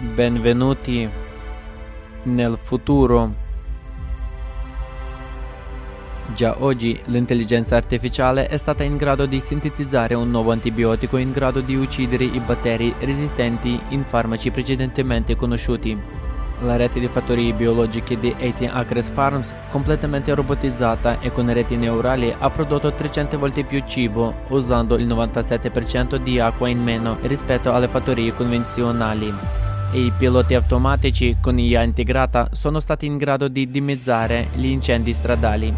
Benvenuti nel futuro. Già oggi l'intelligenza artificiale è stata in grado di sintetizzare un nuovo antibiotico in grado di uccidere i batteri resistenti in farmaci precedentemente conosciuti. La rete di fattorie biologiche di 18 Acres Farms, completamente robotizzata e con reti neurali, ha prodotto 300 volte più cibo, usando il 97% di acqua in meno rispetto alle fattorie convenzionali e i piloti automatici con IA integrata sono stati in grado di dimezzare gli incendi stradali.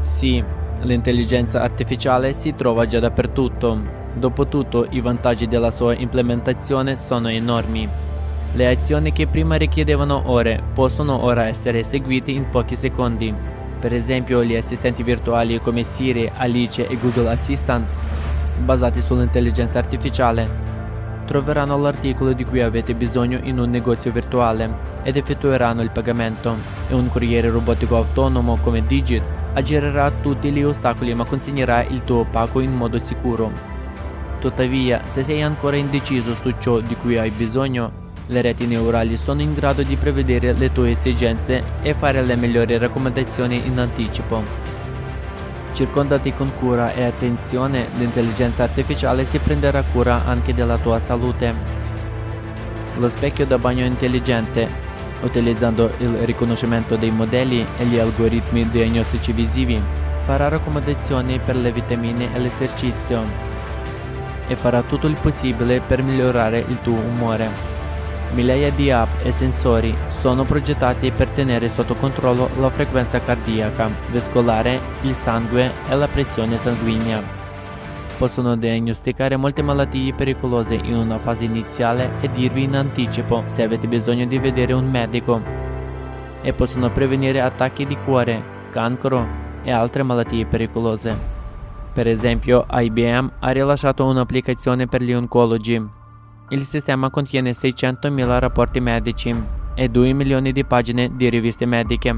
Sì, l'intelligenza artificiale si trova già dappertutto. Dopotutto i vantaggi della sua implementazione sono enormi. Le azioni che prima richiedevano ore possono ora essere eseguite in pochi secondi. Per esempio gli assistenti virtuali come Siri, Alice e Google Assistant, basati sull'intelligenza artificiale, troveranno l'articolo di cui avete bisogno in un negozio virtuale ed effettueranno il pagamento e un corriere robotico autonomo come Digit aggirerà tutti gli ostacoli ma consegnerà il tuo pago in modo sicuro. Tuttavia, se sei ancora indeciso su ciò di cui hai bisogno, le reti neurali sono in grado di prevedere le tue esigenze e fare le migliori raccomandazioni in anticipo. Circondati con cura e attenzione, l'intelligenza artificiale si prenderà cura anche della tua salute. Lo specchio da bagno intelligente, utilizzando il riconoscimento dei modelli e gli algoritmi diagnostici visivi, farà raccomandazioni per le vitamine e l'esercizio e farà tutto il possibile per migliorare il tuo umore. Migliaia di app e sensori sono progettati per tenere sotto controllo la frequenza cardiaca, vascolare, il sangue e la pressione sanguigna. Possono diagnosticare molte malattie pericolose in una fase iniziale e dirvi in anticipo se avete bisogno di vedere un medico. E possono prevenire attacchi di cuore, cancro e altre malattie pericolose. Per esempio, IBM ha rilasciato un'applicazione per gli oncologi il sistema contiene 600.000 rapporti medici e 2 milioni di pagine di riviste mediche.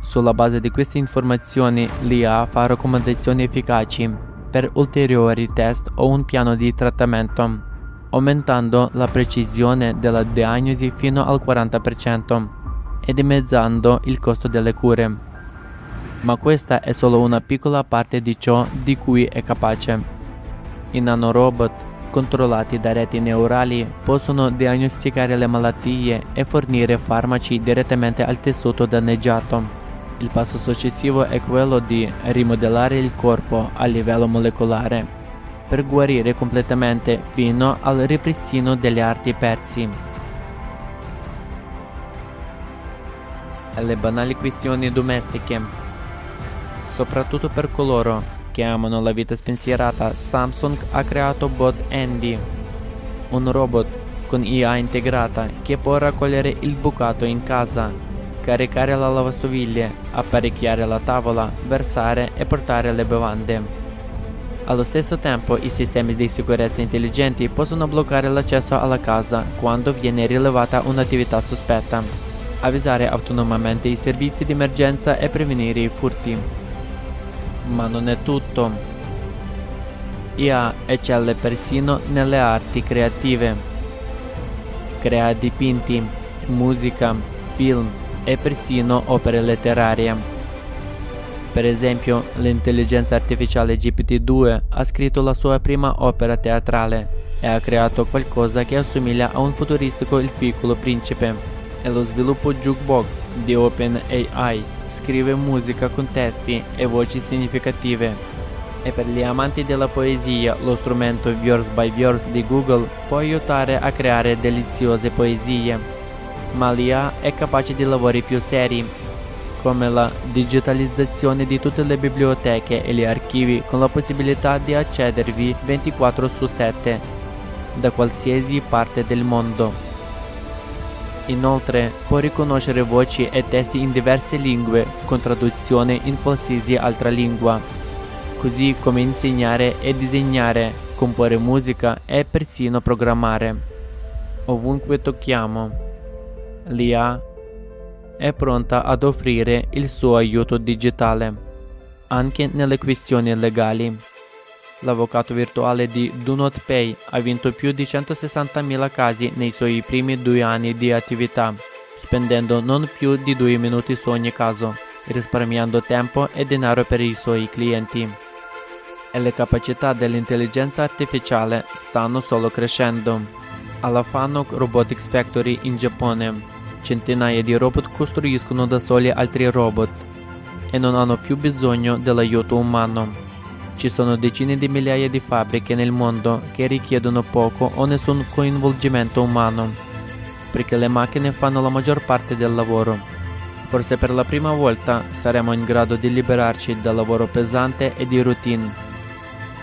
Sulla base di queste informazioni, l'IA fa raccomandazioni efficaci per ulteriori test o un piano di trattamento, aumentando la precisione della diagnosi fino al 40% e dimezzando il costo delle cure. Ma questa è solo una piccola parte di ciò di cui è capace. I nanorobot controllati da reti neurali possono diagnosticare le malattie e fornire farmaci direttamente al tessuto danneggiato. Il passo successivo è quello di rimodellare il corpo a livello molecolare per guarire completamente fino al ripristino degli arti persi. Le banali questioni domestiche, soprattutto per coloro che amano la vita spensierata, Samsung ha creato Bot Andy, un robot con IA integrata che può raccogliere il bucato in casa, caricare la lavastoviglie, apparecchiare la tavola, versare e portare le bevande. Allo stesso tempo, i sistemi di sicurezza intelligenti possono bloccare l'accesso alla casa quando viene rilevata un'attività sospetta, avvisare autonomamente i servizi di emergenza e prevenire i furti. Ma non è tutto. IA eccelle persino nelle arti creative. Crea dipinti, musica, film e persino opere letterarie. Per esempio, l'intelligenza artificiale GPT-2 ha scritto la sua prima opera teatrale e ha creato qualcosa che assomiglia a un futuristico Il piccolo principe. E lo sviluppo Jukebox di OpenAI scrive musica con testi e voci significative. E per gli amanti della poesia, lo strumento Verse by Verse di Google può aiutare a creare deliziose poesie. Ma l'IA è capace di lavori più seri, come la digitalizzazione di tutte le biblioteche e gli archivi con la possibilità di accedervi 24 su 7 da qualsiasi parte del mondo. Inoltre può riconoscere voci e testi in diverse lingue con traduzione in qualsiasi altra lingua, così come insegnare e disegnare, comporre musica e persino programmare. Ovunque tocchiamo, l'IA è pronta ad offrire il suo aiuto digitale, anche nelle questioni legali. L'avvocato virtuale di Do Not Pay ha vinto più di 160.000 casi nei suoi primi due anni di attività, spendendo non più di due minuti su ogni caso, risparmiando tempo e denaro per i suoi clienti. E le capacità dell'intelligenza artificiale stanno solo crescendo. Alla Fanuc Robotics Factory in Giappone, centinaia di robot costruiscono da soli altri robot e non hanno più bisogno dell'aiuto umano. Ci sono decine di migliaia di fabbriche nel mondo che richiedono poco o nessun coinvolgimento umano, perché le macchine fanno la maggior parte del lavoro. Forse per la prima volta saremo in grado di liberarci dal lavoro pesante e di routine.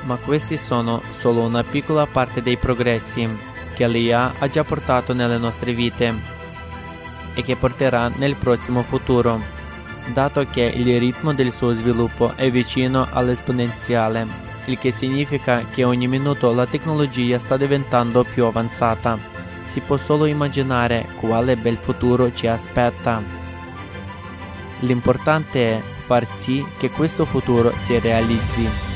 Ma questi sono solo una piccola parte dei progressi che l'IA ha già portato nelle nostre vite e che porterà nel prossimo futuro dato che il ritmo del suo sviluppo è vicino all'esponenziale, il che significa che ogni minuto la tecnologia sta diventando più avanzata. Si può solo immaginare quale bel futuro ci aspetta. L'importante è far sì che questo futuro si realizzi.